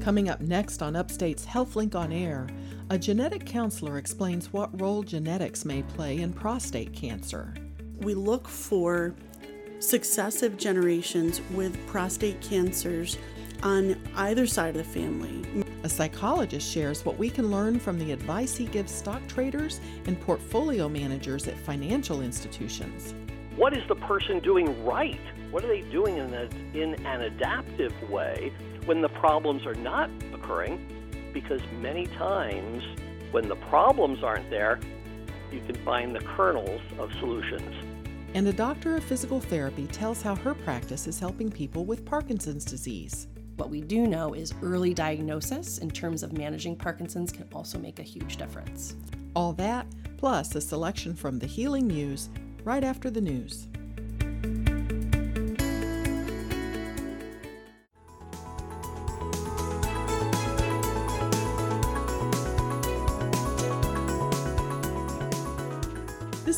Coming up next on Upstate's HealthLink on Air, a genetic counselor explains what role genetics may play in prostate cancer. We look for successive generations with prostate cancers on either side of the family. A psychologist shares what we can learn from the advice he gives stock traders and portfolio managers at financial institutions. What is the person doing right? What are they doing in, a, in an adaptive way when the problems are not occurring? Because many times, when the problems aren't there, you can find the kernels of solutions. And a doctor of physical therapy tells how her practice is helping people with Parkinson's disease. What we do know is early diagnosis in terms of managing Parkinson's can also make a huge difference. All that, plus a selection from the Healing Muse, right after the news.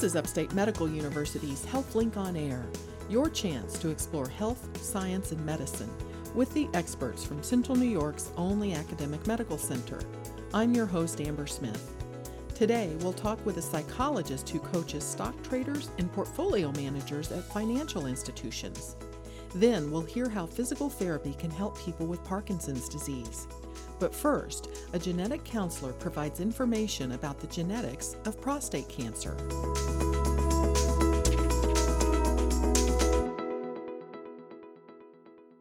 This is Upstate Medical University's HealthLink on Air, your chance to explore health, science, and medicine with the experts from Central New York's only academic medical center. I'm your host, Amber Smith. Today, we'll talk with a psychologist who coaches stock traders and portfolio managers at financial institutions. Then, we'll hear how physical therapy can help people with Parkinson's disease. But first, a genetic counselor provides information about the genetics of prostate cancer.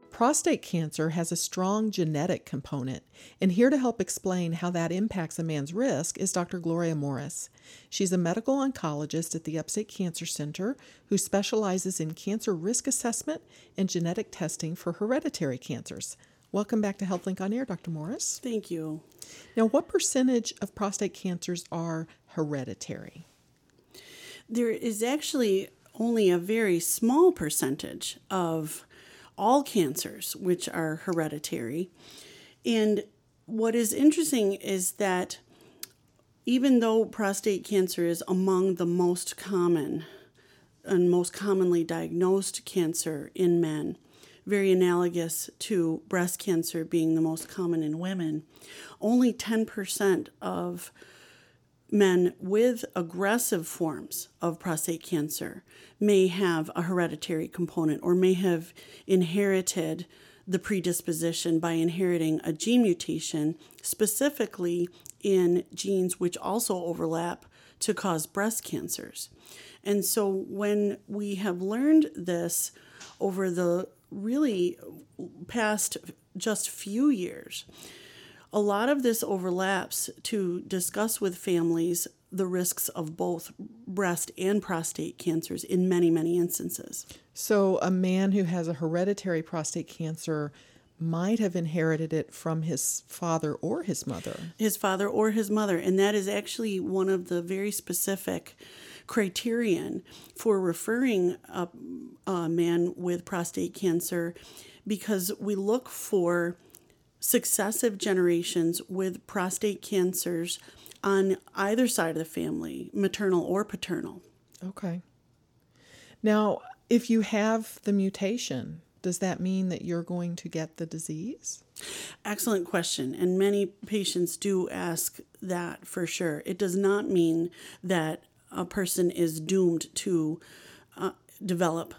Prostate cancer has a strong genetic component, and here to help explain how that impacts a man's risk is Dr. Gloria Morris. She's a medical oncologist at the Upstate Cancer Center who specializes in cancer risk assessment and genetic testing for hereditary cancers. Welcome back to HealthLink on Air, Dr. Morris. Thank you. Now, what percentage of prostate cancers are hereditary? There is actually only a very small percentage of all cancers which are hereditary. And what is interesting is that even though prostate cancer is among the most common and most commonly diagnosed cancer in men, very analogous to breast cancer being the most common in women, only 10% of men with aggressive forms of prostate cancer may have a hereditary component or may have inherited the predisposition by inheriting a gene mutation, specifically in genes which also overlap to cause breast cancers. And so when we have learned this over the really past just few years, a lot of this overlaps to discuss with families the risks of both breast and prostate cancers in many, many instances. So, a man who has a hereditary prostate cancer might have inherited it from his father or his mother. His father or his mother. And that is actually one of the very specific criterion for referring a, a man with prostate cancer because we look for successive generations with prostate cancers on either side of the family, maternal or paternal. Okay. Now, if you have the mutation, does that mean that you're going to get the disease? Excellent question. And many patients do ask that for sure. It does not mean that a person is doomed to uh, develop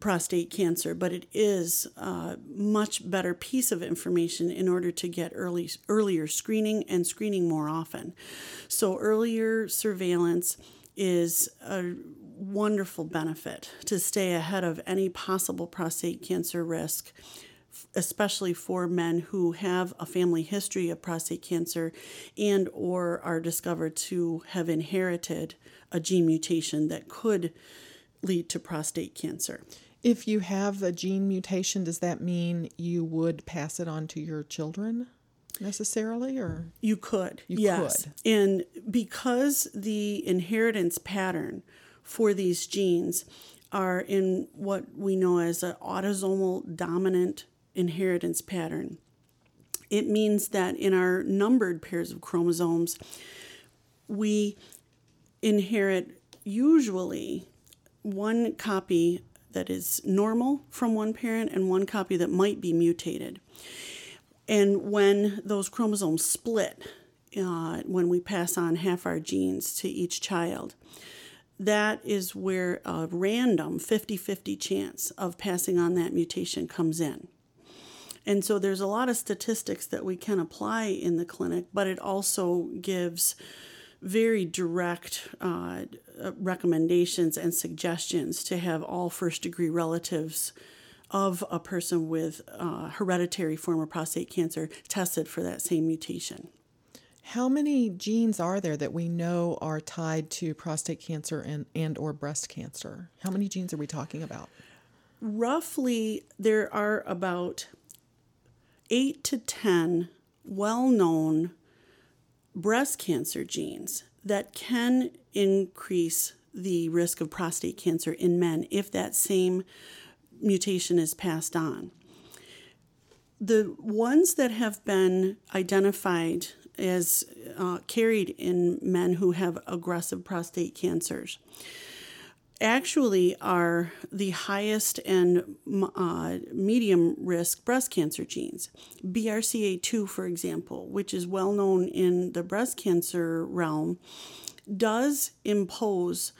prostate cancer, but it is a much better piece of information in order to get early earlier screening and screening more often. So earlier surveillance is a wonderful benefit to stay ahead of any possible prostate cancer risk especially for men who have a family history of prostate cancer and or are discovered to have inherited a gene mutation that could lead to prostate cancer. If you have a gene mutation, does that mean you would pass it on to your children necessarily or you could. You yes. could. And because the inheritance pattern for these genes are in what we know as an autosomal dominant inheritance pattern, it means that in our numbered pairs of chromosomes, we inherit usually one copy that is normal from one parent and one copy that might be mutated. And when those chromosomes split, uh, when we pass on half our genes to each child, that is where a random 50 50 chance of passing on that mutation comes in. And so there's a lot of statistics that we can apply in the clinic, but it also gives very direct uh, recommendations and suggestions to have all first degree relatives of a person with uh, hereditary form of prostate cancer tested for that same mutation. How many genes are there that we know are tied to prostate cancer and, and or breast cancer? How many genes are we talking about? Roughly, there are about eight to 10 well known breast cancer genes that can increase the risk of prostate cancer in men if that same mutation is passed on. The ones that have been identified as uh, carried in men who have aggressive prostate cancers actually are the highest and uh, medium risk breast cancer genes. BRCA2, for example, which is well known in the breast cancer realm, does impose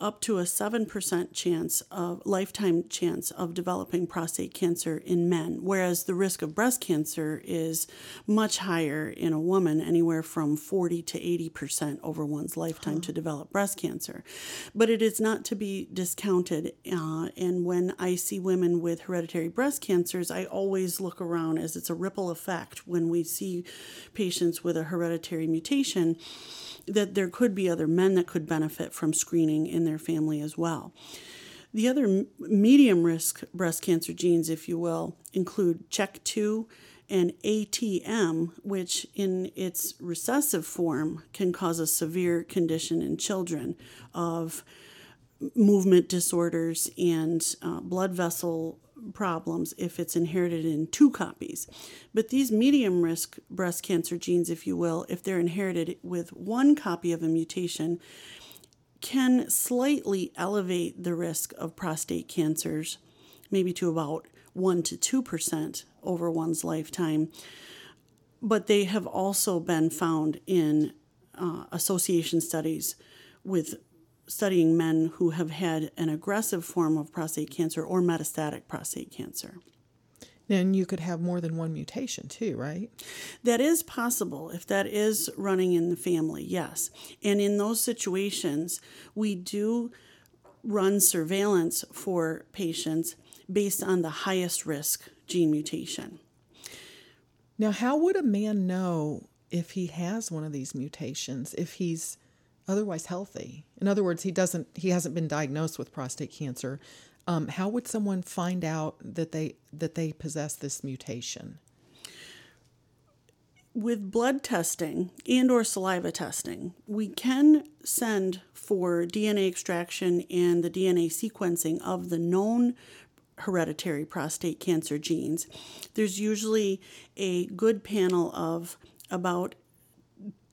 up to a 7% chance of lifetime chance of developing prostate cancer in men, whereas the risk of breast cancer is much higher in a woman, anywhere from 40 to 80% over one's lifetime huh. to develop breast cancer. But it is not to be discounted. Uh, and when I see women with hereditary breast cancers, I always look around as it's a ripple effect when we see patients with a hereditary mutation that there could be other men that could benefit from screening in their family as well. The other medium risk breast cancer genes, if you will, include CHEK2 and ATM, which in its recessive form can cause a severe condition in children of movement disorders and uh, blood vessel problems if it's inherited in two copies. But these medium risk breast cancer genes, if you will, if they're inherited with one copy of a mutation, can slightly elevate the risk of prostate cancers, maybe to about 1 to 2% over one's lifetime. But they have also been found in uh, association studies with studying men who have had an aggressive form of prostate cancer or metastatic prostate cancer. Then you could have more than one mutation too, right? That is possible if that is running in the family, yes. And in those situations, we do run surveillance for patients based on the highest risk gene mutation. Now, how would a man know if he has one of these mutations, if he's otherwise healthy. In other words, he doesn't he hasn't been diagnosed with prostate cancer. Um, how would someone find out that they that they possess this mutation? With blood testing and or saliva testing, we can send for DNA extraction and the DNA sequencing of the known hereditary prostate cancer genes. There's usually a good panel of about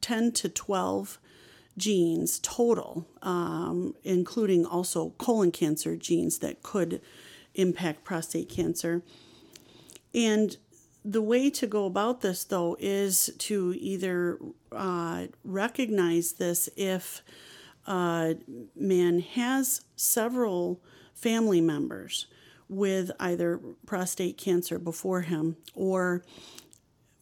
10 to 12 genes total, um, including also colon cancer genes that could impact prostate cancer. And the way to go about this, though, is to either uh, recognize this if a man has several family members with either prostate cancer before him or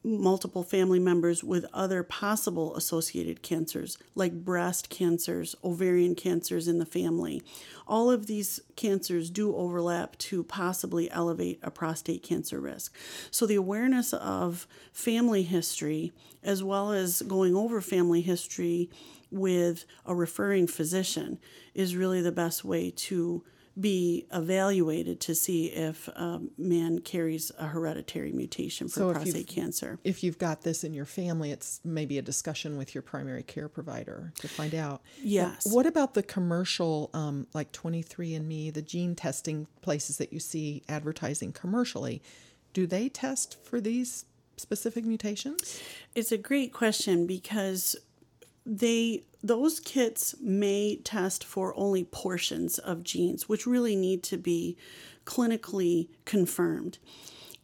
multiple family members with other possible associated cancers, like breast cancers, ovarian cancers in the family. All of these cancers do overlap to possibly elevate a prostate cancer risk. So, the awareness of family history, as well as going over family history with a referring physician, is really the best way to be evaluated to see if a man carries a hereditary mutation for so prostate cancer. If you've got this in your family, it's maybe a discussion with your primary care provider to find out. Yes. what about the commercial, um, like 23andMe, the gene testing places that you see advertising commercially? Do they test for these specific mutations? It's a great question because they those kits may test for only portions of genes which really need to be clinically confirmed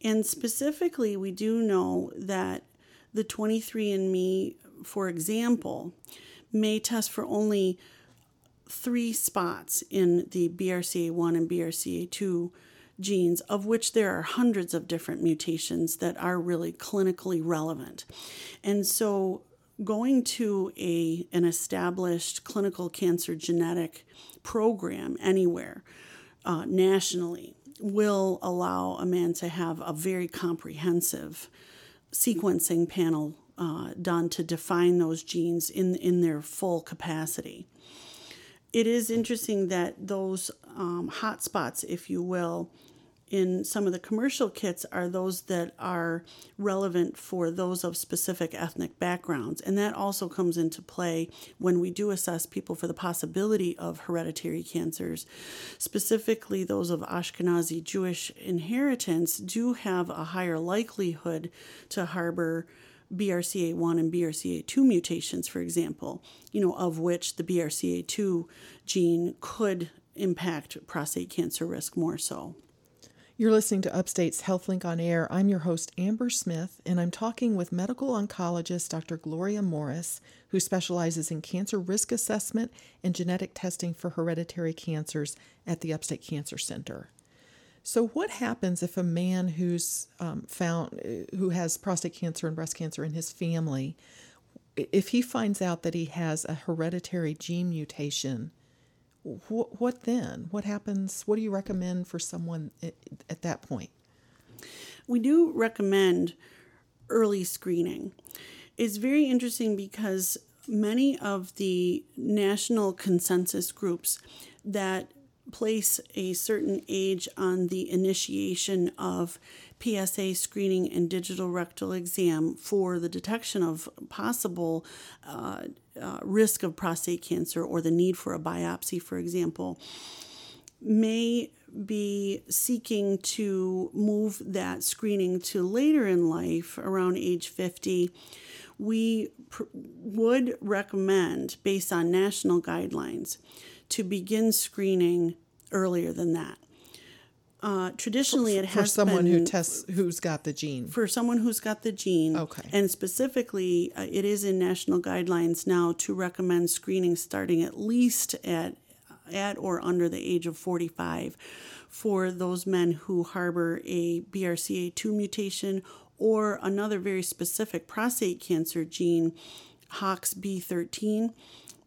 And specifically, we do know that the 23andMe, for example, may test for only three spots in the BRCA1 and BRCA2 genes, of which there are hundreds of different mutations that are really clinically relevant. And so, going to a, an established clinical cancer genetic program anywhere uh, nationally will allow a man to have a very comprehensive sequencing panel uh, done to define those genes in, in their full capacity. It is interesting that those um, hot spots, if you will, in some of the commercial kits are those that are relevant for those of specific ethnic backgrounds. And that also comes into play when we do assess people for the possibility of hereditary cancers. Specifically, those of Ashkenazi Jewish inheritance do have a higher likelihood to harbor. BRCA1 and BRCA2 mutations, for example, you know, of which the BRCA2 gene could impact prostate cancer risk more so. You're listening to Upstate's HealthLink on Air. I'm your host, Amber Smith, and I'm talking with medical oncologist Dr. Gloria Morris, who specializes in cancer risk assessment and genetic testing for hereditary cancers at the Upstate Cancer Center. So, what happens if a man who's um, found who has prostate cancer and breast cancer in his family, if he finds out that he has a hereditary gene mutation? What, what then? What happens? What do you recommend for someone at, at that point? We do recommend early screening. It's very interesting because many of the national consensus groups that place a certain age on the initiation of PSA screening and digital rectal exam for the detection of possible uh, uh, risk of prostate cancer or the need for a biopsy, for example, may be seeking to move that screening to later in life, around age 50, we pr- would recommend, based on national guidelines, to begin screening earlier than that. Uh, traditionally, it has for someone been, who tests who's got the gene. For someone who's got the gene, okay, and specifically, uh, it is in national guidelines now to recommend screening starting at least at at or under the age of 45 for those men who harbor a BRCA2 mutation or another very specific prostate cancer gene, HOXB13,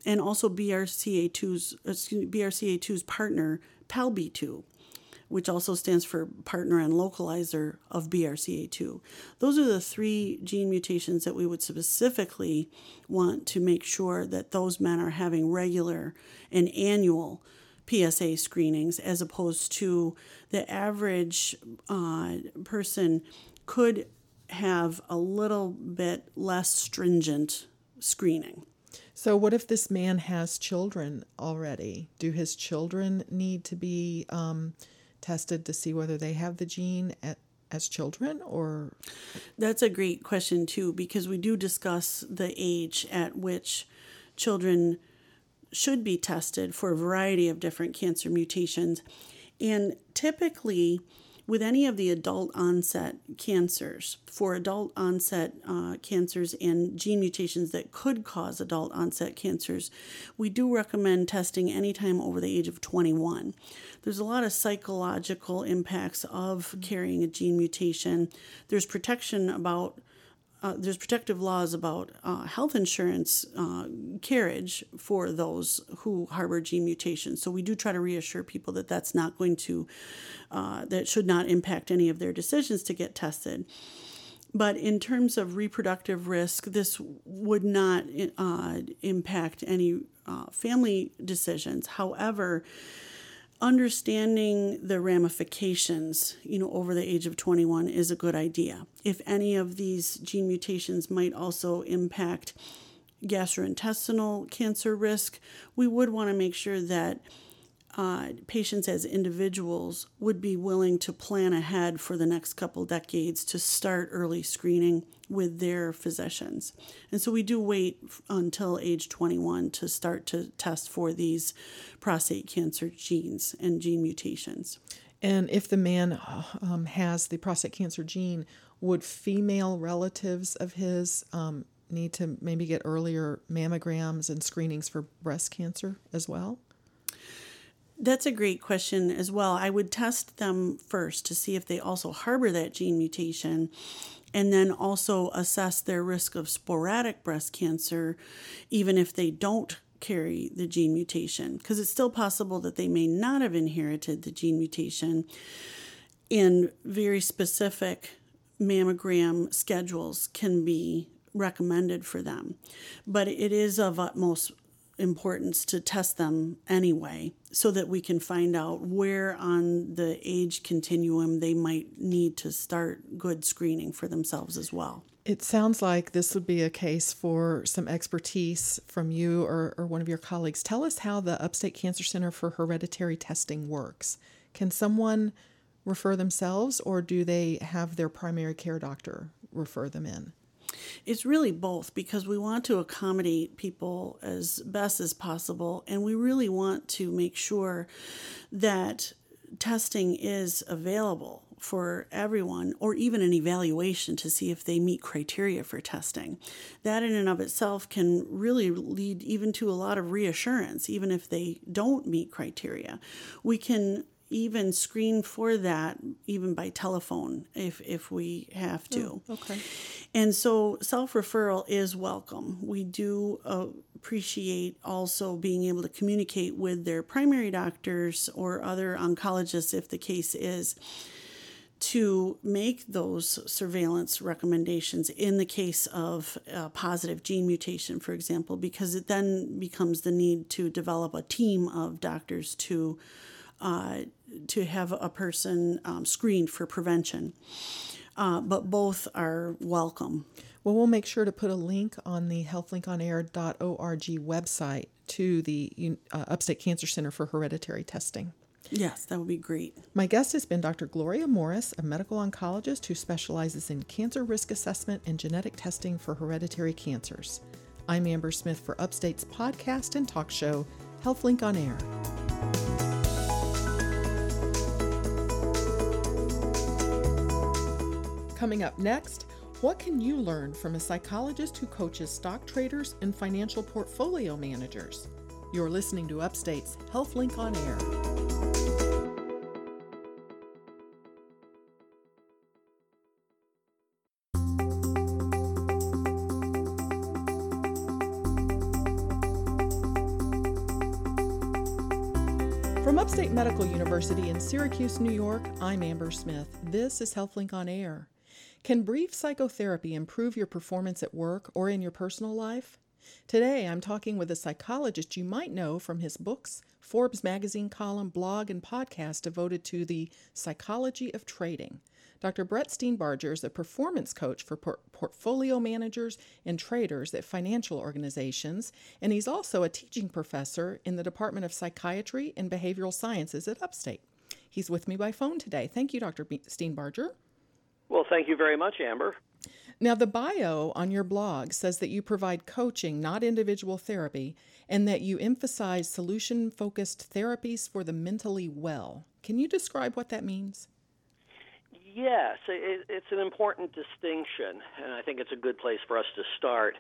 and also BRCA2's BRCA2's partner, PALB2 which also stands for partner and localizer of BRCA2. Those are the three gene mutations that we would specifically want to make sure that those men are having regular and annual PSA screenings as opposed to the average uh, person could have a little bit less stringent screening. So, what if this man has children already? Do his children need to be um, tested to see whether they have the gene at, as children or that's a great question too because we do discuss the age at which children should be tested for a variety of different cancer mutations and typically with any of the adult onset cancers, for adult onset uh, cancers and gene mutations that could cause adult onset cancers, we do recommend testing anytime over the age of 21. There's a lot of psychological impacts of carrying a gene mutation. There's protection about uh, there's protective laws about uh, health insurance uh, carriage for those who harbor gene mutations. So we do try to reassure people that that's not going to, uh, that should not impact any of their decisions to get tested. But in terms of reproductive risk, this would not uh, impact any uh, family decisions. However, understanding the ramifications, you know, over the age of 21 is a good idea. If any of these gene mutations might also impact gastrointestinal cancer risk, we would want to make sure that uh, patients as individuals would be willing to plan ahead for the next couple decades to start early screening with their physicians. And so we do wait until age 21 to start to test for these prostate cancer genes and gene mutations. And if the man um, has the prostate cancer gene, would female relatives of his um, need to maybe get earlier mammograms and screenings for breast cancer as well? That's a great question as well. I would test them first to see if they also harbor that gene mutation and then also assess their risk of sporadic breast cancer, even if they don't carry the gene mutation, because it's still possible that they may not have inherited the gene mutation. In very specific mammogram schedules can be recommended for them, but it is of utmost importance to test them anyway so that we can find out where on the age continuum they might need to start good screening for themselves as well. It sounds like this would be a case for some expertise from you or, or one of your colleagues. Tell us how the Upstate Cancer Center for Hereditary Testing works. Can someone refer themselves or do they have their primary care doctor refer them in? It's really both because we want to accommodate people as best as possible, and we really want to make sure that testing is available for everyone or even an evaluation to see if they meet criteria for testing. That in and of itself can really lead even to a lot of reassurance even if they don't meet criteria. We can even screen for that even by telephone if if we have to. Oh, okay. And so self referral is welcome. We do uh, appreciate also being able to communicate with their primary doctors or other oncologists if the case is to make those surveillance recommendations in the case of a positive gene mutation, for example, because it then becomes the need to develop a team of doctors to uh, to have a person um, screened for prevention. Uh, but both are welcome. Well, we'll make sure to put a link on the healthlinkonair.org website to the uh, Upstate Cancer Center for Hereditary Testing. Yes, that would be great. My guest has been Dr. Gloria Morris, a medical oncologist who specializes in cancer risk assessment and genetic testing for hereditary cancers. I'm Amber Smith for Upstate's podcast and talk show, HealthLink on Air. Coming up next, what can you learn from a psychologist who coaches stock traders and financial portfolio managers? You're listening to Upstate's HealthLink on Air. From Upstate Medical University in Syracuse, New York, I'm Amber Smith. This is HealthLink on Air. Can brief psychotherapy improve your performance at work or in your personal life? Today, I'm talking with a psychologist you might know from his books, Forbes magazine column, blog, and podcast devoted to the psychology of trading. Dr. Brett Steenbarger is a performance coach for por- portfolio managers and traders at financial organizations, and he's also a teaching professor in the Department of Psychiatry and Behavioral Sciences at Upstate. He's with me by phone today. Thank you, Dr. Steenbarger. Well, thank you very much, Amber. Now, the bio on your blog says that you provide coaching, not individual therapy, and that you emphasize solution focused therapies for the mentally well. Can you describe what that means? Yes, it, it's an important distinction, and I think it's a good place for us to start.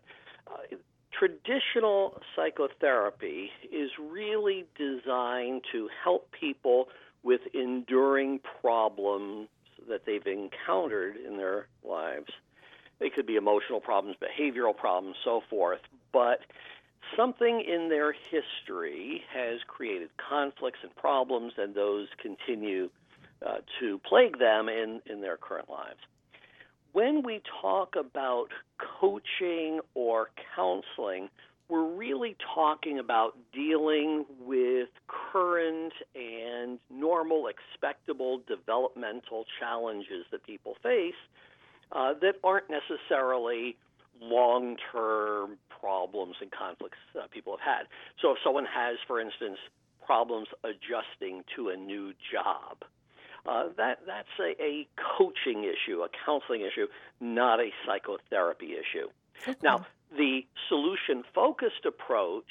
Uh, traditional psychotherapy is really designed to help people with enduring problems that they've encountered in their lives. They could be emotional problems, behavioral problems, so forth, but something in their history has created conflicts and problems, and those continue uh, to plague them in, in their current lives. When we talk about coaching or counseling, we're really talking about dealing with current and normal, expectable developmental challenges that people face uh, that aren't necessarily long term problems and conflicts uh, people have had. So, if someone has, for instance, problems adjusting to a new job, uh, that that's a, a coaching issue, a counseling issue, not a psychotherapy issue. Okay. Now, the solution focused approach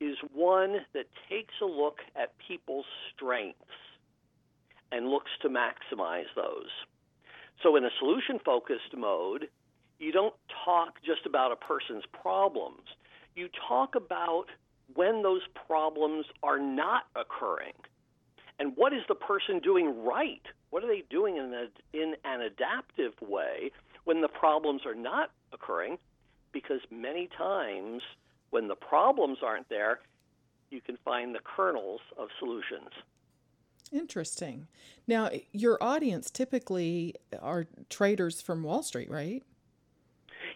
is one that takes a look at people's strengths and looks to maximize those. So, in a solution focused mode, you don't talk just about a person's problems. You talk about when those problems are not occurring. And what is the person doing right? What are they doing in, a, in an adaptive way when the problems are not occurring? Because many times when the problems aren't there, you can find the kernels of solutions. Interesting. Now, your audience typically are traders from Wall Street, right?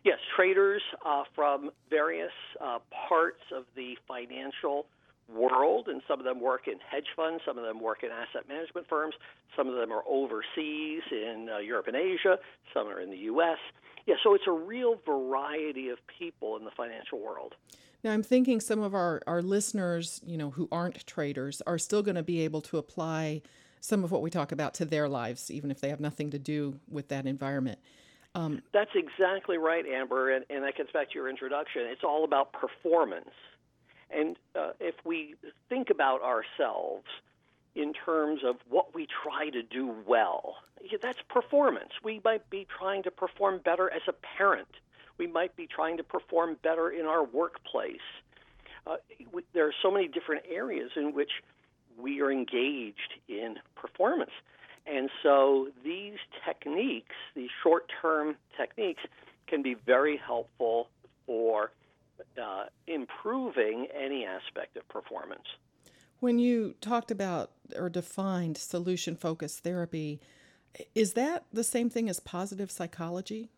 Yes, traders uh, from various uh, parts of the financial world, and some of them work in hedge funds, some of them work in asset management firms, some of them are overseas in uh, Europe and Asia, some are in the U.S. Yeah, so it's a real variety of people in the financial world. Now, I'm thinking some of our, our listeners, you know, who aren't traders, are still going to be able to apply some of what we talk about to their lives, even if they have nothing to do with that environment. Um, That's exactly right, Amber, and, and that gets back to your introduction. It's all about performance. And uh, if we think about ourselves in terms of what we try to do well, that's performance. We might be trying to perform better as a parent we might be trying to perform better in our workplace. Uh, there are so many different areas in which we are engaged in performance. And so these techniques, these short term techniques, can be very helpful for uh, improving any aspect of performance. When you talked about or defined solution focused therapy, is that the same thing as positive psychology?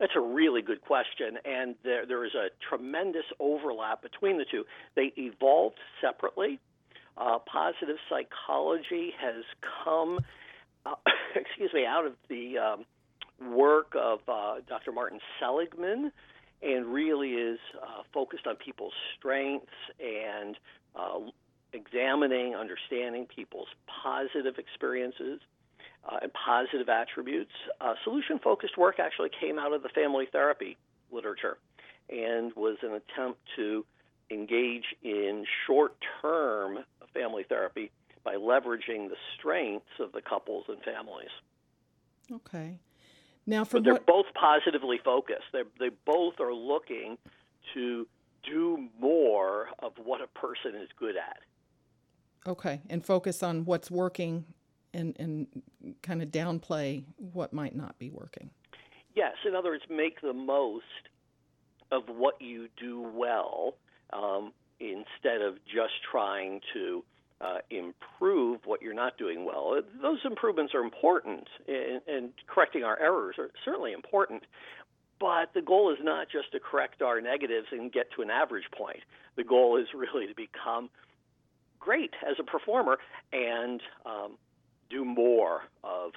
That's a really good question, and there, there is a tremendous overlap between the two. They evolved separately. Uh, positive psychology has come, uh, excuse me, out of the um, work of uh, Dr. Martin Seligman, and really is uh, focused on people's strengths and uh, examining, understanding people's positive experiences uh, and positive attributes. Uh, solution focused work actually came out of the family therapy literature and was an attempt to engage in short term family therapy by leveraging the strengths of the couples and families. Okay. Now, for they're what... both positively focused. They they both are looking to do more of what a person is good at. Okay, and focus on what's working and, and kind of downplay what might not be working. Yes, in other words, make the most of what you do well um, instead of just trying to uh, improve what you're not doing well. Those improvements are important, and, and correcting our errors are certainly important. But the goal is not just to correct our negatives and get to an average point. The goal is really to become great as a performer and um, do more of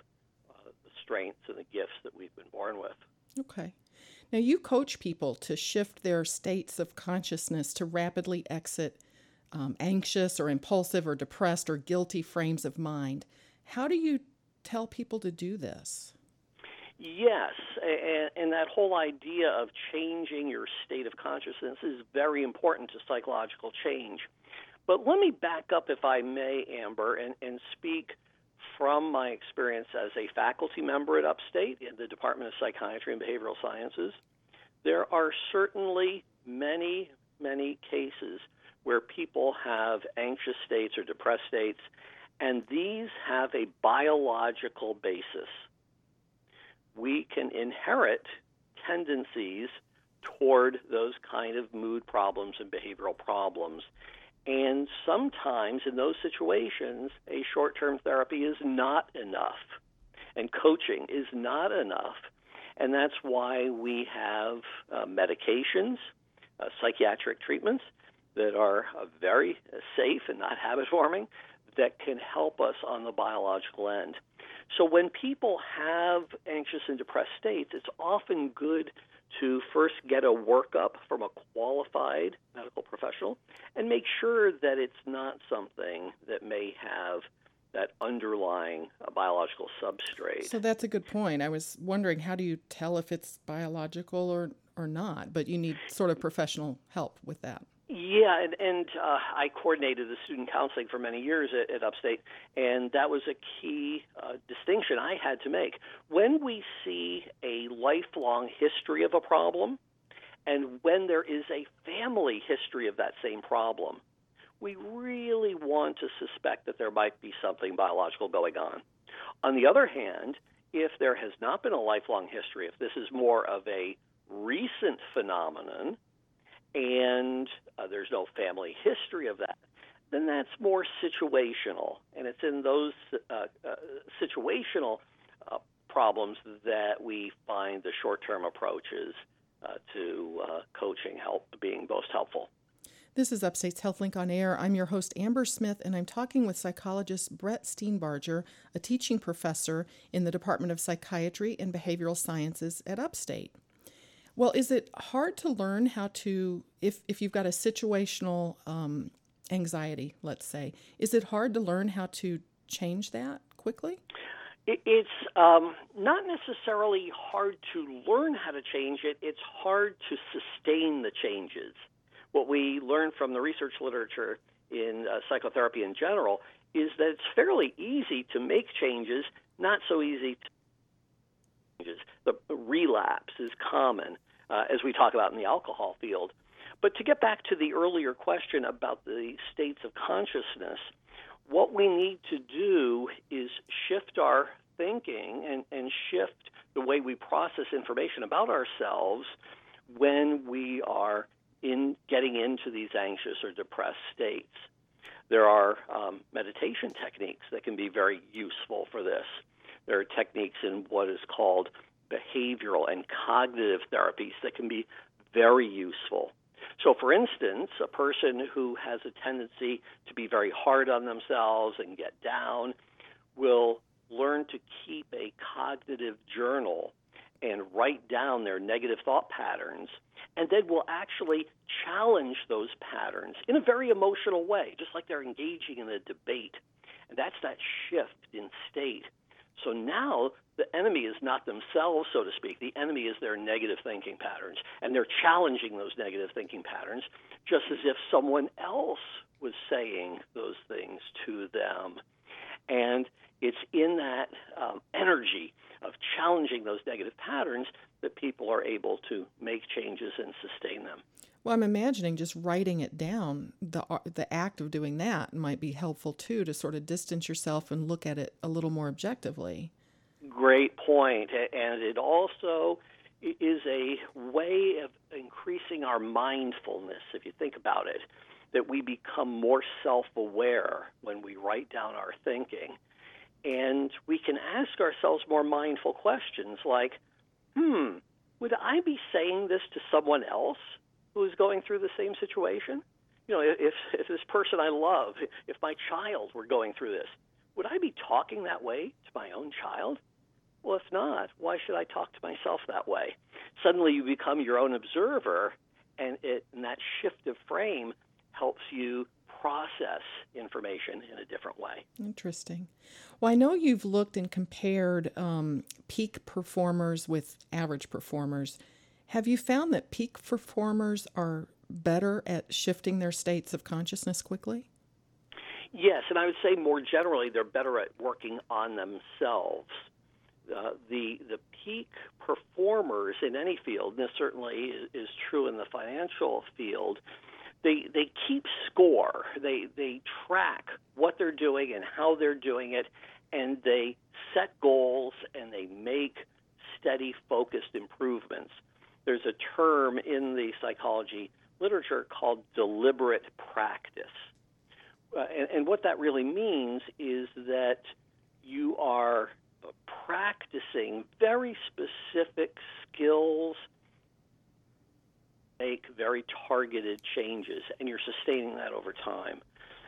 uh, the strengths and the gifts that we've been born with. Okay. Now, you coach people to shift their states of consciousness to rapidly exit um, anxious or impulsive or depressed or guilty frames of mind. How do you tell people to do this? Yes, and, and, that whole idea of changing your state of consciousness is very important to psychological change. But let me back up, if I may, Amber, and, and speak from my experience as a faculty member at Upstate in the Department of Psychiatry and Behavioral Sciences, there are certainly many, many cases where people have anxious states or depressed states, and these have a biological basis. We can inherit tendencies toward those kind of mood problems and behavioral problems. And sometimes in those situations, a short term therapy is not enough, and coaching is not enough. And that's why we have uh, medications, uh, psychiatric treatments that are uh, very safe and not habit forming that can help us on the biological end. So when people have anxious and depressed states, it's often good to first get a workup from a qualified medical professional and make sure that it's not something that may have that underlying uh, biological substrate. So that's a good point. I was wondering how do you tell if it's biological or or not, but you need sort of professional help with that. Yeah, and, and uh, I coordinated the student counseling for many years at, at Upstate, and that was a key uh, distinction I had to make. When we see a lifelong history of a problem, and when there is a family history of that same problem, we really want to suspect that there might be something biological going on. On the other hand, if there has not been a lifelong history, if this is more of a recent phenomenon, and uh, there's no family history of that, then that's more situational. And it's in those uh, uh, situational uh, problems that we find the short term approaches uh, to uh, coaching help being most helpful. This is Upstate's HealthLink on Air. I'm your host, Amber Smith, and I'm talking with psychologist Brett Steenbarger, a teaching professor in the Department of Psychiatry and Behavioral Sciences at Upstate. Well, is it hard to learn how to, if, if you've got a situational um, anxiety, let's say, is it hard to learn how to change that quickly? It's um, not necessarily hard to learn how to change it, it's hard to sustain the changes. What we learn from the research literature in uh, psychotherapy in general is that it's fairly easy to make changes, not so easy to changes. The relapse is common, uh, as we talk about in the alcohol field. But to get back to the earlier question about the states of consciousness, what we need to do is shift our thinking and, and shift the way we process information about ourselves when we are in getting into these anxious or depressed states. There are um, meditation techniques that can be very useful for this. There are techniques in what is called behavioral and cognitive therapies that can be very useful. So, for instance, a person who has a tendency to be very hard on themselves and get down will learn to keep a cognitive journal and write down their negative thought patterns, and then will actually challenge those patterns in a very emotional way, just like they're engaging in a debate. And that's that shift in state. So now the enemy is not themselves, so to speak. The enemy is their negative thinking patterns, and they're challenging those negative thinking patterns just as if someone else was saying those things to them. And it's in that um, energy of challenging those negative patterns that people are able to make changes and sustain them. Well, I'm imagining just writing it down, the the act of doing that might be helpful too to sort of distance yourself and look at it a little more objectively. Great point. And it also is a way of increasing our mindfulness, if you think about it, that we become more self aware when we write down our thinking. And we can ask ourselves more mindful questions like, hmm, would I be saying this to someone else who is going through the same situation? You know, if, if this person I love, if my child were going through this, would I be talking that way to my own child? Well, if not, why should I talk to myself that way? Suddenly you become your own observer, and, it, and that shift of frame helps you process information in a different way. Interesting. Well, I know you've looked and compared um, peak performers with average performers. Have you found that peak performers are better at shifting their states of consciousness quickly? Yes, and I would say more generally, they're better at working on themselves. Uh, the the peak performers in any field, and this certainly is, is true in the financial field, they they keep score. They they track what they're doing and how they're doing it, and they set goals and they make steady, focused improvements. There's a term in the psychology literature called deliberate practice. Uh, and, and what that really means is that you are practicing very specific skills make very targeted changes, and you're sustaining that over time.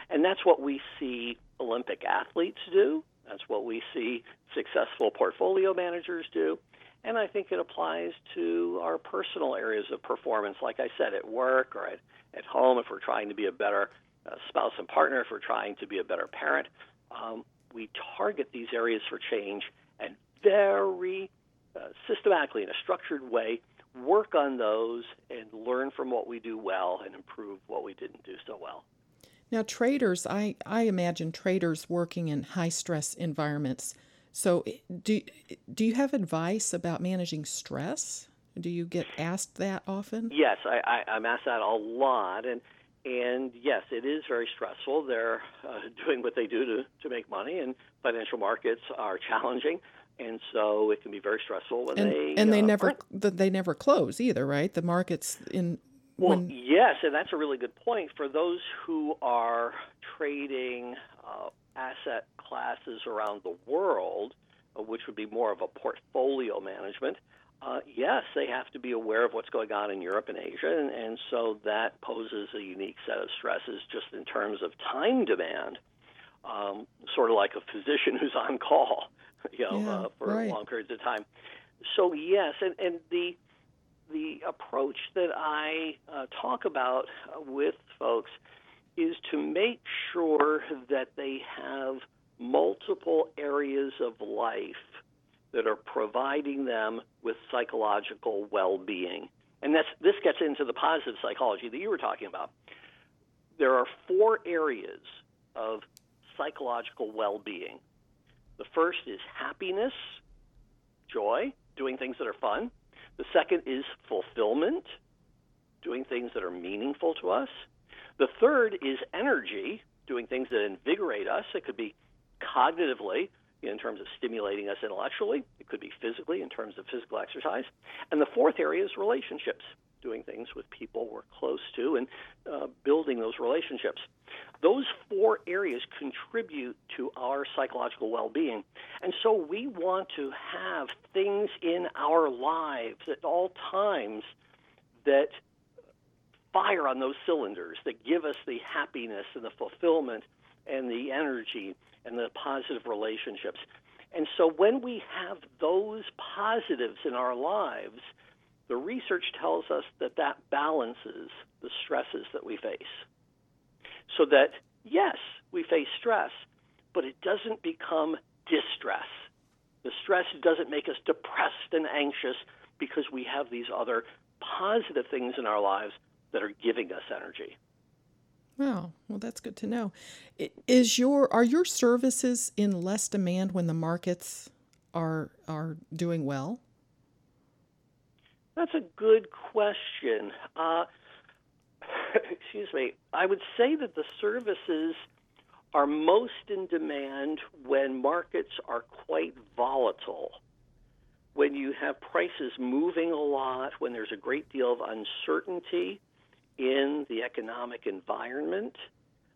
And that's what we see Olympic athletes do. That's what we see successful portfolio managers do. And I think it applies to our personal areas of performance, like I said, at work or at, at home, if we're trying to be a better uh, spouse and partner, if we're trying to be a better parent. Um, we target these areas for change, and very uh, systematically in a structured way work on those and learn from what we do well and improve what we didn't do so well. Now, traders, I, I imagine traders working in high stress environments. So, do, do you have advice about managing stress? Do you get asked that often? Yes, I, I, am asked that a lot. And, and yes, it is very stressful. They're uh, doing what they do to, to make money, and financial markets are challenging and so it can be very stressful when and, they and they uh, never they never close either, right? The markets in well, when... yes, and that's a really good point for those who are trading uh, asset classes around the world, uh, which would be more of a portfolio management. Uh, yes, they have to be aware of what's going on in Europe and Asia, and, and so that poses a unique set of stresses just in terms of time demand, um, sort of like a physician who's on call. you know, yeah, uh, for right. long periods of time. So yes, and, and the the approach that I uh, talk about uh, with folks is to make sure that they have multiple areas of life that are providing them with psychological well-being. And that's, this gets into the positive psychology that you were talking about. There are four areas of psychological well-being the first is happiness, joy, doing things that are fun. The second is fulfillment, doing things that are meaningful to us. The third is energy, doing things that invigorate us. It could be cognitively, in terms of stimulating us intellectually, it could be physically, in terms of physical exercise. And the fourth area is relationships, doing things with people we're close to and uh, building those relationships. Those four areas contribute to our psychological well being. And so we want to have things in our lives at all times that fire on those cylinders, that give us the happiness and the fulfillment and the energy and the positive relationships. And so when we have those positives in our lives, the research tells us that that balances the stresses that we face. So that, yes, we face stress, but it doesn't become distress. The stress doesn't make us depressed and anxious because we have these other positive things in our lives that are giving us energy. Wow, well that's good to know. Is your are your services in less demand when the markets are are doing well? That's a good question. Uh, excuse me, I would say that the services are most in demand when markets are quite volatile. When you have prices moving a lot, when there's a great deal of uncertainty in the economic environment,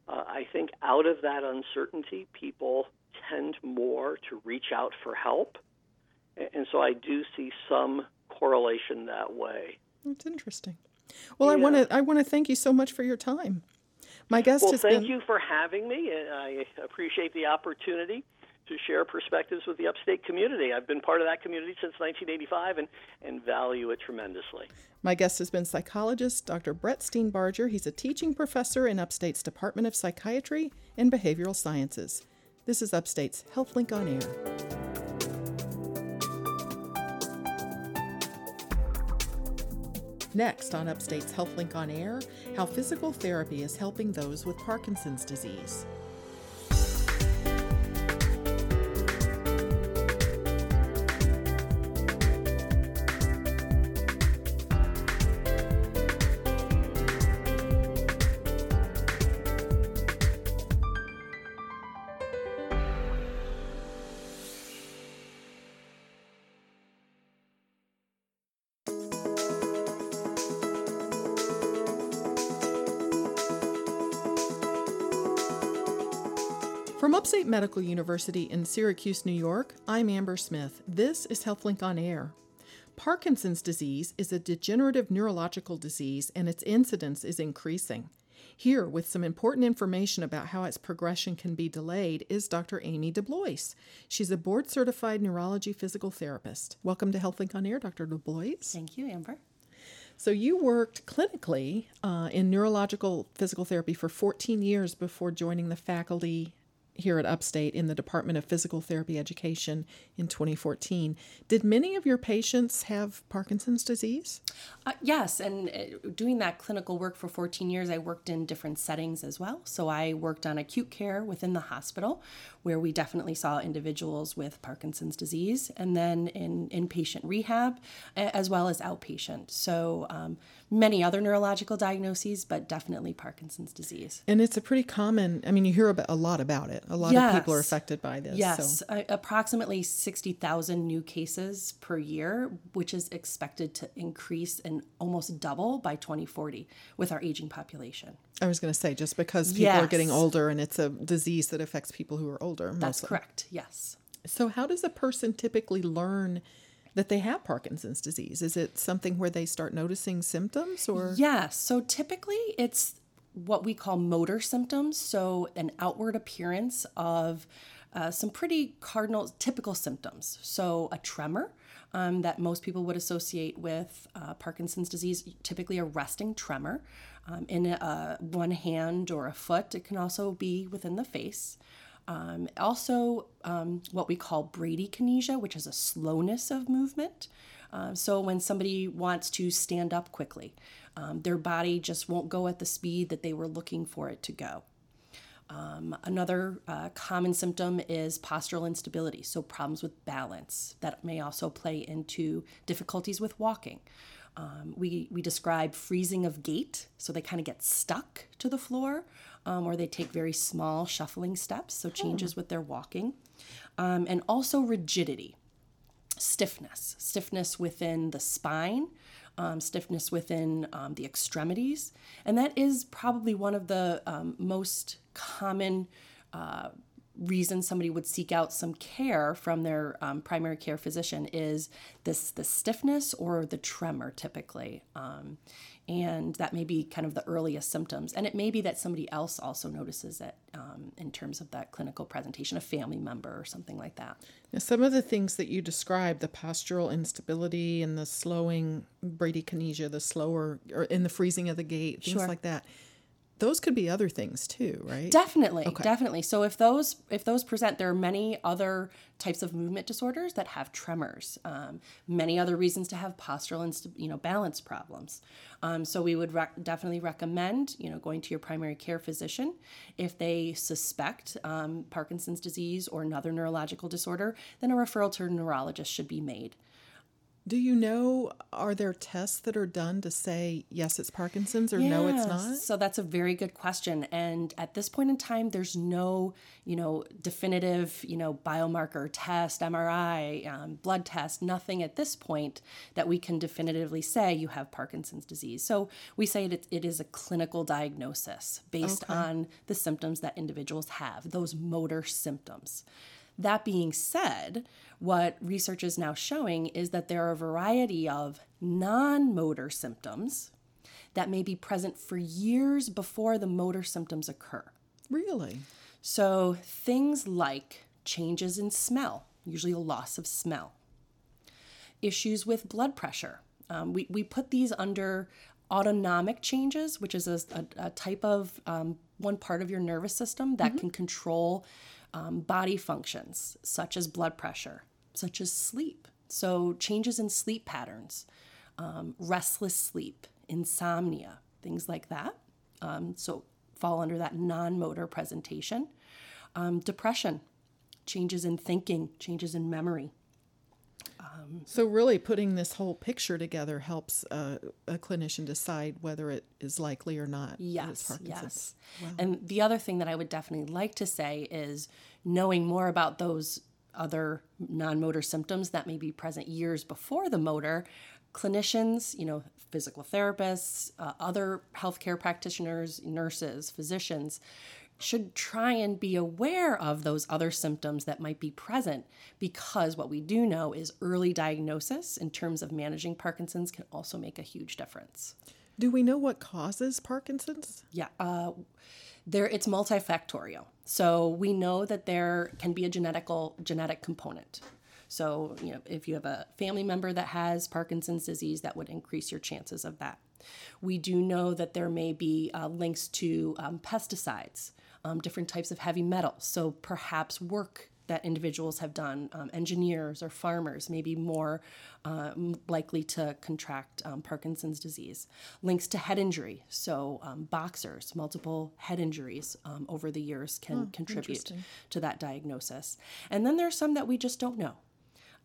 uh, I think out of that uncertainty, people tend more to reach out for help. And so I do see some correlation that way. That's interesting. Well, yeah. I want to I want to thank you so much for your time. My guest well, has thank been... you for having me. I appreciate the opportunity to share perspectives with the upstate community. I've been part of that community since 1985 and, and value it tremendously. My guest has been psychologist Dr. Brett Steenbarger. He's a teaching professor in Upstate's Department of Psychiatry and Behavioral Sciences. This is Upstate's HealthLink on Air. Next on Upstate's HealthLink on Air, how physical therapy is helping those with Parkinson's disease. From Upstate Medical University in Syracuse, New York, I'm Amber Smith. This is HealthLink on Air. Parkinson's disease is a degenerative neurological disease and its incidence is increasing. Here, with some important information about how its progression can be delayed, is Dr. Amy DeBlois. She's a board certified neurology physical therapist. Welcome to HealthLink on Air, Dr. DeBlois. Thank you, Amber. So, you worked clinically uh, in neurological physical therapy for 14 years before joining the faculty here at Upstate in the Department of Physical Therapy Education in 2014. Did many of your patients have Parkinson's disease? Uh, yes, and uh, doing that clinical work for 14 years, I worked in different settings as well. So I worked on acute care within the hospital, where we definitely saw individuals with Parkinson's disease, and then in inpatient rehab, as well as outpatient. So um, many other neurological diagnoses, but definitely Parkinson's disease. And it's a pretty common, I mean, you hear about, a lot about it. A lot yes. of people are affected by this. Yes, so. uh, approximately 60,000 new cases per year, which is expected to increase and almost double by 2040 with our aging population. I was going to say, just because people yes. are getting older and it's a disease that affects people who are older. That's correct, yes. So, how does a person typically learn that they have Parkinson's disease? Is it something where they start noticing symptoms or? Yes. So typically it's what we call motor symptoms. So an outward appearance of uh, some pretty cardinal typical symptoms. So a tremor. Um, that most people would associate with uh, Parkinson's disease, typically a resting tremor um, in a, one hand or a foot. It can also be within the face. Um, also, um, what we call bradykinesia, which is a slowness of movement. Uh, so, when somebody wants to stand up quickly, um, their body just won't go at the speed that they were looking for it to go. Um, another uh, common symptom is postural instability, so problems with balance that may also play into difficulties with walking. Um, we, we describe freezing of gait, so they kind of get stuck to the floor, um, or they take very small shuffling steps, so changes with their walking. Um, and also rigidity, stiffness, stiffness within the spine, um, stiffness within um, the extremities. And that is probably one of the um, most common. Uh, reason somebody would seek out some care from their um, primary care physician is this the stiffness or the tremor typically um, and that may be kind of the earliest symptoms and it may be that somebody else also notices it um, in terms of that clinical presentation a family member or something like that now, some of the things that you described the postural instability and the slowing bradykinesia the slower or in the freezing of the gait things sure. like that those could be other things too right? Definitely okay. definitely. So if those if those present there are many other types of movement disorders that have tremors um, many other reasons to have postural and you know balance problems. Um, so we would rec- definitely recommend you know going to your primary care physician. If they suspect um, parkinson's disease or another neurological disorder then a referral to a neurologist should be made do you know, are there tests that are done to say, yes, it's Parkinson's or yes. no, it's not? So that's a very good question. And at this point in time, there's no, you know, definitive, you know, biomarker test, MRI, um, blood test, nothing at this point that we can definitively say you have Parkinson's disease. So we say it, it is a clinical diagnosis based okay. on the symptoms that individuals have, those motor symptoms. That being said, what research is now showing is that there are a variety of non motor symptoms that may be present for years before the motor symptoms occur. Really? So, things like changes in smell, usually a loss of smell, issues with blood pressure. Um, we, we put these under autonomic changes, which is a, a, a type of um, one part of your nervous system that mm-hmm. can control um, body functions such as blood pressure, such as sleep. So, changes in sleep patterns, um, restless sleep, insomnia, things like that. Um, so, fall under that non motor presentation. Um, depression, changes in thinking, changes in memory. Um, so, really, putting this whole picture together helps uh, a clinician decide whether it is likely or not. Yes, yes. Wow. And the other thing that I would definitely like to say is knowing more about those other non motor symptoms that may be present years before the motor. Clinicians, you know, physical therapists, uh, other healthcare practitioners, nurses, physicians should try and be aware of those other symptoms that might be present because what we do know is early diagnosis in terms of managing Parkinson's can also make a huge difference. Do we know what causes Parkinson's? Yeah, uh, there it's multifactorial. So we know that there can be a genetical genetic component. So you know, if you have a family member that has Parkinson's disease, that would increase your chances of that. We do know that there may be uh, links to um, pesticides um, different types of heavy metals. So perhaps work that individuals have done, um, engineers or farmers may be more uh, likely to contract um, Parkinson's disease. Links to head injury, so um, boxers, multiple head injuries um, over the years can Oh, contribute to that diagnosis. And then there are some that we just don't know.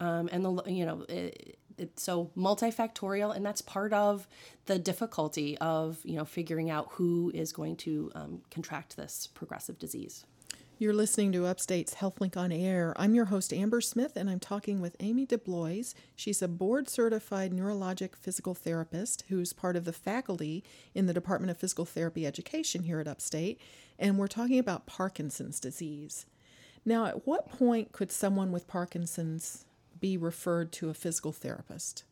Um, and the you know it, it, so multifactorial, and that's part of the difficulty of you know figuring out who is going to um, contract this progressive disease. You're listening to Upstate's HealthLink on Air. I'm your host, Amber Smith, and I'm talking with Amy DeBlois. She's a board certified neurologic physical therapist who's part of the faculty in the Department of Physical Therapy Education here at Upstate, and we're talking about Parkinson's disease. Now, at what point could someone with Parkinson's be referred to a physical therapist?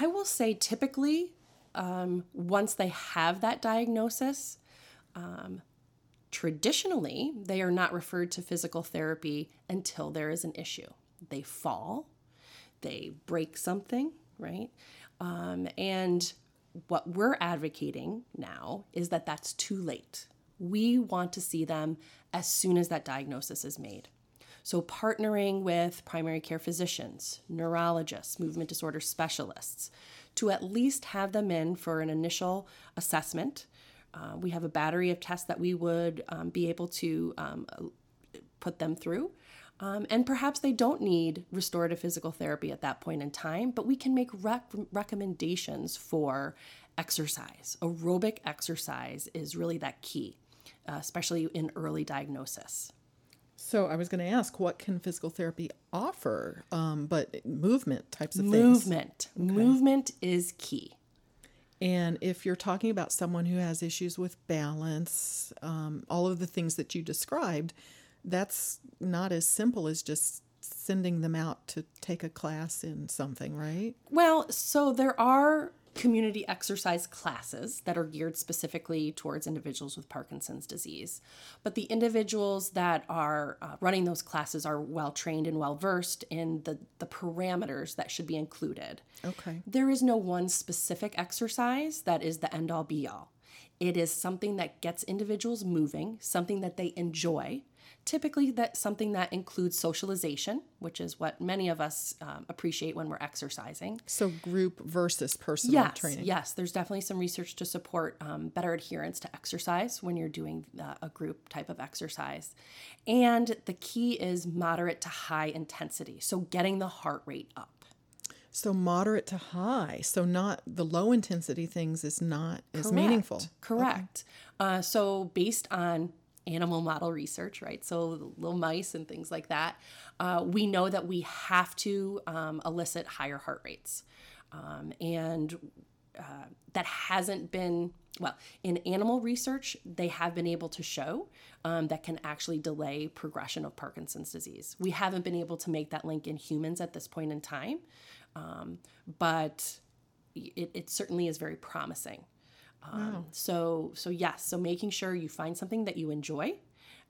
I will say typically, um, once they have that diagnosis, um, traditionally, they are not referred to physical therapy until there is an issue. They fall, they break something, right? Um, and what we're advocating now is that that's too late. We want to see them as soon as that diagnosis is made. So, partnering with primary care physicians, neurologists, movement disorder specialists, to at least have them in for an initial assessment. Uh, we have a battery of tests that we would um, be able to um, put them through. Um, and perhaps they don't need restorative physical therapy at that point in time, but we can make rec- recommendations for exercise. Aerobic exercise is really that key, uh, especially in early diagnosis. So I was going to ask, what can physical therapy offer? Um, but movement types of things. Movement. Movement is key. And if you're talking about someone who has issues with balance, um, all of the things that you described, that's not as simple as just sending them out to take a class in something, right? Well, so there are community exercise classes that are geared specifically towards individuals with Parkinson's disease. But the individuals that are uh, running those classes are well trained and well versed in the, the parameters that should be included. Okay. There is no one specific exercise that is the end all be all. It is something that gets individuals moving, something that they enjoy. Typically, that something that includes socialization, which is what many of us um, appreciate when we're exercising. So group versus personal Yes, training. yes. There's definitely some research to support um, better adherence to exercise when you're doing uh, a group type of exercise. And the key is moderate to high intensity. So getting the heart rate up. So moderate to high. So not the low intensity things is not as meaningful. Correct. Uh, so based on animal model research, right? So little mice and things like that, uh, we know that we have to um, elicit higher heart rates, um, and uh, that hasn't been well in animal research. They have been able to show um, that can actually delay progression of Parkinson's disease. We haven't been able to make that link in humans at this point in time, um, but it, it certainly is very promising. Um, So so yes, so making sure you find something that you enjoy,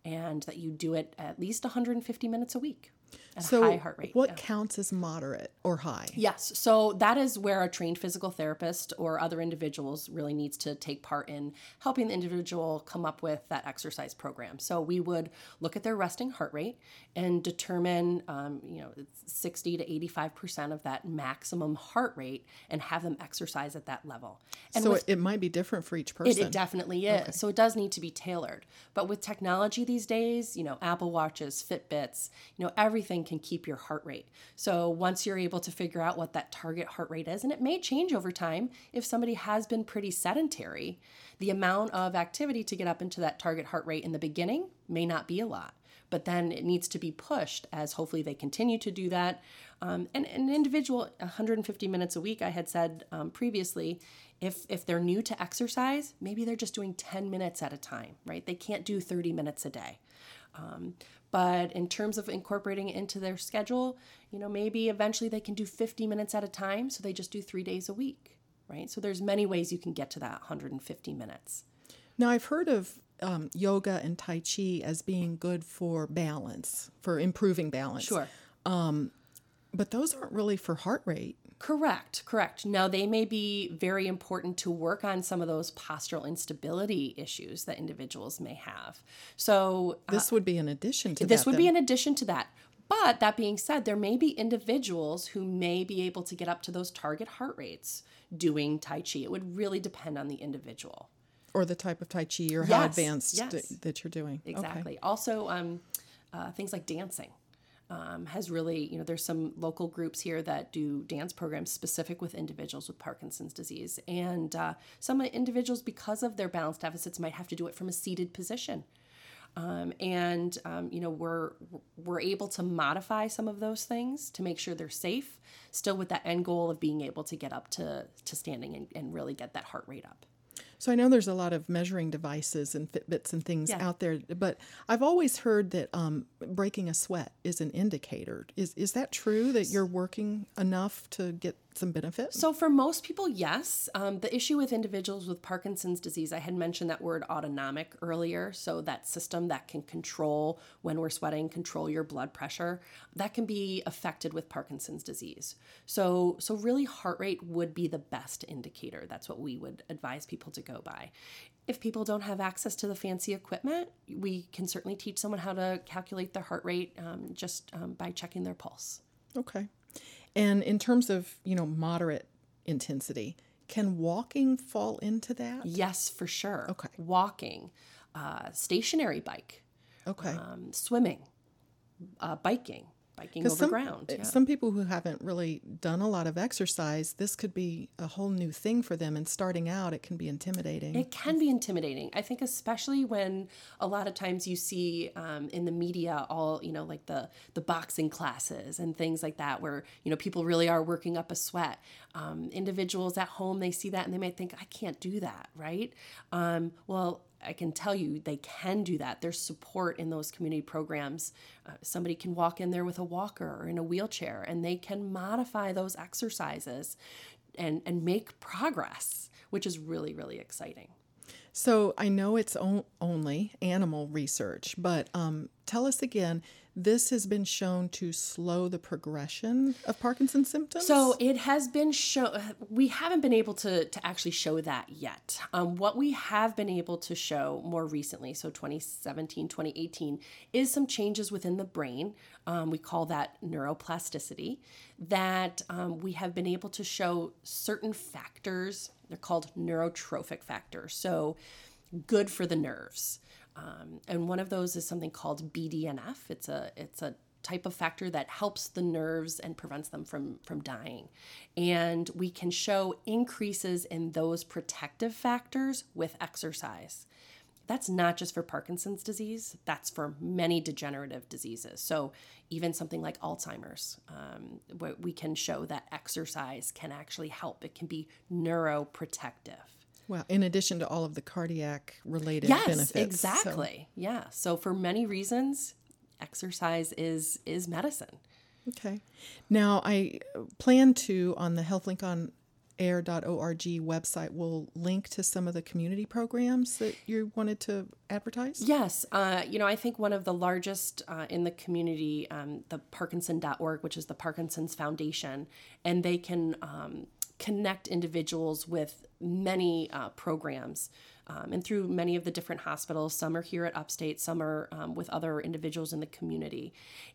and that you do it at least 150 minutes a week So a high heart rate. what yeah. counts as moderate or high? Yes, so that is where a trained physical therapist or other individuals really needs to take part in helping the individual come up with that exercise program. So we would look at their resting heart rate and determine, um, you know, 60 to 85 percent of that maximum heart rate, and have them exercise at that level. And so with it, it might be different for each person. it definitely is. So it does need to be tailored. But with technology these days, you know, Apple Watches, Fitbits, you know, everything can keep your heart rate. So once you're able to figure out what that target heart rate is, and it may change over time if somebody has been pretty sedentary, the amount of activity to get up into that target heart rate in the beginning may not be a lot. But then it needs to be pushed as hopefully they continue to do that. Um, and an individual, 150 minutes a week, I had said um, previously, if if they're new to exercise, maybe they're just doing 10 minutes at a time, right? They can't do 30 minutes a day. Um, but in terms of incorporating it into their schedule, you know, maybe eventually they can do 50 minutes at a time, so they just do three days a week, right? So there's many ways you can get to that 150 minutes. Now, I've heard of um, yoga and Tai Chi as being good for balance, for improving balance. Sure. But those aren't really for heart rate. Correct, correct. Now, they may be very important to work on some of those postural instability issues that individuals may have. So, This would be an addition to this that. would be an addition to that. But that being said, there may be individuals who may be able to get up to those target heart rates doing Tai Chi. It would really depend on the individual. or the type of Tai Chi or how advanced yes. th- that you're doing. Okay. Exactly. Also, um, uh, things like dancing um, has really, you know, there's some local groups here that do dance programs specific with individuals with Parkinson's disease. And uh, some individuals, because of their balance deficits, might have to do it from a seated position. Um, and um, you know we're we're able to modify some of those things to make sure they're safe, still with that end goal of being able to get up to to standing and, and really get that heart rate up. So I know there's a lot of measuring devices and Fitbits and things Yeah. out there, but I've always heard that um, breaking a sweat is an indicator. Is is that true that you're working enough to get some benefit? So, for most people, yes. Um, the issue with individuals with Parkinson's disease, I had mentioned that word autonomic earlier. So, that system that can control when we're sweating, control your blood pressure, that can be affected with Parkinson's disease. So, so really, heart rate would be the best indicator. That's what we would advise people to go by. If people don't have access to the fancy equipment, we can certainly teach someone how to calculate their heart rate um, just um, by checking their pulse. Okay. And in terms of you know moderate intensity, can walking fall into that? Yes, for sure. Okay. Walking, uh, stationary bike, Okay. um, swimming, uh, biking, biking over Because some, ground. uh, yeah. some people who haven't really done a lot of exercise, this could be a whole new thing for them. And starting out, it can be intimidating. It can be intimidating. I think, especially when a lot of times you see um, in the media all you know, like the the boxing classes and things like that, where you know people really are working up a sweat. Um, individuals at home they see that and they might think, I can't do that, right? Um, well. I can tell you they can do that. There's support in those community programs. Uh, somebody can walk in there with a walker or in a wheelchair and they can modify those exercises and, and make progress, which is really, really exciting. So I know it's only animal research, but um, tell us again. This has been shown to slow the progression of Parkinson's symptoms. So it has been shown, we haven't been able to, to actually show that yet. Um, what we have been able to show more recently, so 2017, 2018, is some changes within the brain. Um, we call that neuroplasticity, that um, we have been able to show certain factors, they're called neurotrophic factors. So good for the nerves. Um, and one of those is something called BDNF. It's a it's a type of factor that helps the nerves and prevents them from from dying. And we can show increases in those protective factors with exercise. That's not just for Parkinson's disease, that's for many degenerative diseases. So, even something like Alzheimer's, um, we can show that exercise can actually help. It can be neuroprotective. Well, in addition to all of the cardiac related Yes, benefits. so- exactly. Yeah. So for many reasons, exercise is is medicine. Okay. Now, I plan to, on the healthlinkonair.org website, will link to some of the community programs that you wanted to advertise. Yes. Uh, you know, I think one of the largest uh, in the community, um, the Parkinson.org, which is the Parkinson's Foundation, and they can um, connect individuals with many uh, programs. Um, and through many of the different hospitals, some are here at Upstate, some are um, with other individuals in the community.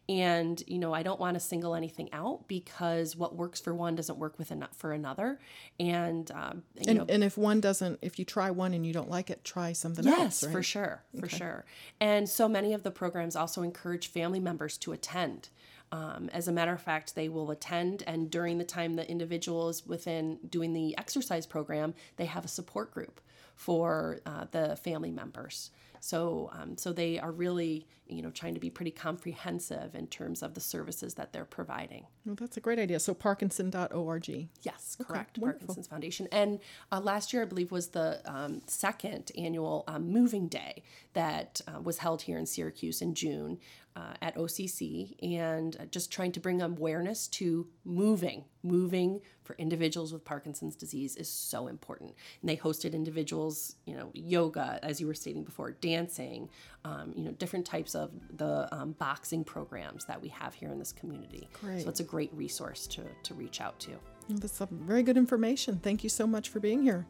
And you know, I don't want to single anything out because what works for one doesn't work with an- for another. And um, you And, know, and if one doesn't, if you try one and you don't like it, try something Yes, else. Right? for sure, for sure. And so many of the programs also encourage family members to attend. Um, as a matter of fact, they will attend, and during the time the individual is within doing the exercise program, they have a support group for uh, the family members. So, um, so they are really, you know, trying to be pretty comprehensive in terms of the services that they're providing. Well, that's a great idea. So, parkinson.org. Yes, correct. wonderful. Parkinson's Foundation. And uh, last year, I believe, was the um, second annual um, Moving Day that uh, was held here in Syracuse in June uh, at OCC, and uh, just trying to bring awareness to moving. Moving for individuals with Parkinson's disease is so important. And they hosted individuals, you know, yoga, as you were stating before, dancing, um, you know, different types of the um, boxing programs that we have here in this community. Great. So it's a great resource to, to reach out to. That's some very good information. Thank you so much for being here.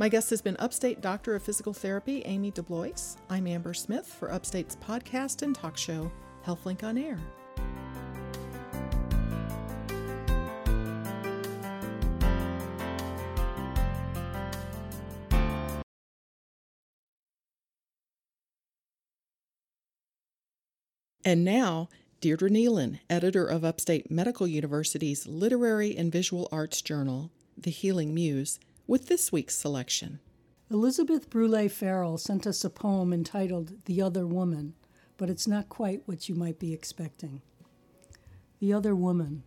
My guest has been Upstate Doctor of Physical Therapy, Amy DeBlois. I'm Amber Smith for Upstate's podcast and talk show, HealthLink on Air. And now, Deirdre Neilen, editor of Upstate Medical University's Literary and Visual Arts Journal, The Healing Muse, with this week's selection. Elizabeth Brule Farrell sent us a poem entitled The Other Woman, but it's not quite what you might be expecting. The Other Woman.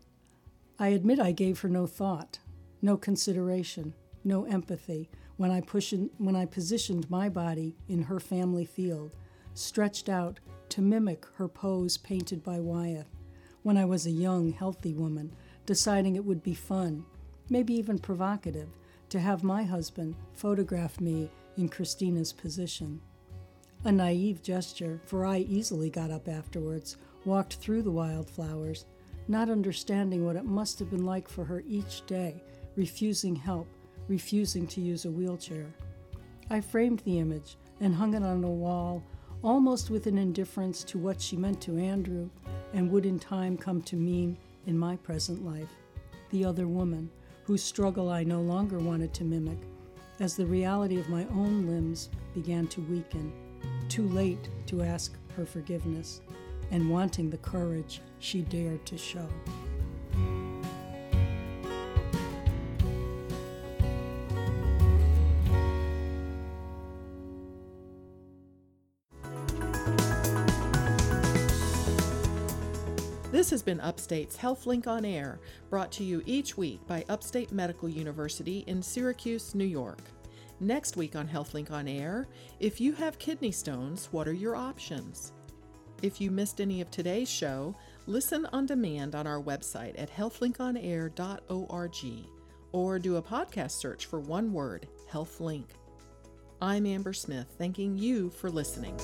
I admit I gave her no thought, no consideration, no empathy when I, push when I positioned my body in her family field, stretched out to mimic her pose painted by Wyeth when I was a young, healthy woman, deciding it would be fun, maybe even provocative, to have my husband photograph me in Christina's position. A naive gesture, for I easily got up afterwards, walked through the wildflowers, not understanding what it must have been like for her each day, refusing help, refusing to use a wheelchair. I framed the image and hung it on a wall almost with an indifference to what she meant to Andrew and would in time come to mean in my present life. The other woman, whose struggle I no longer wanted to mimic, as the reality of my own limbs began to weaken, too late to ask her forgiveness, and wanting the courage she dared to show. Has been Upstate's HealthLink on Air, brought to you each week by Upstate Medical University in Syracuse, New York. Next week on HealthLink on Air, if you have kidney stones, what are your options? If you missed any of today's show, listen on demand on our website at healthlinkonair.org or do a podcast search for one word, HealthLink. I'm Amber Smith, thanking you for listening.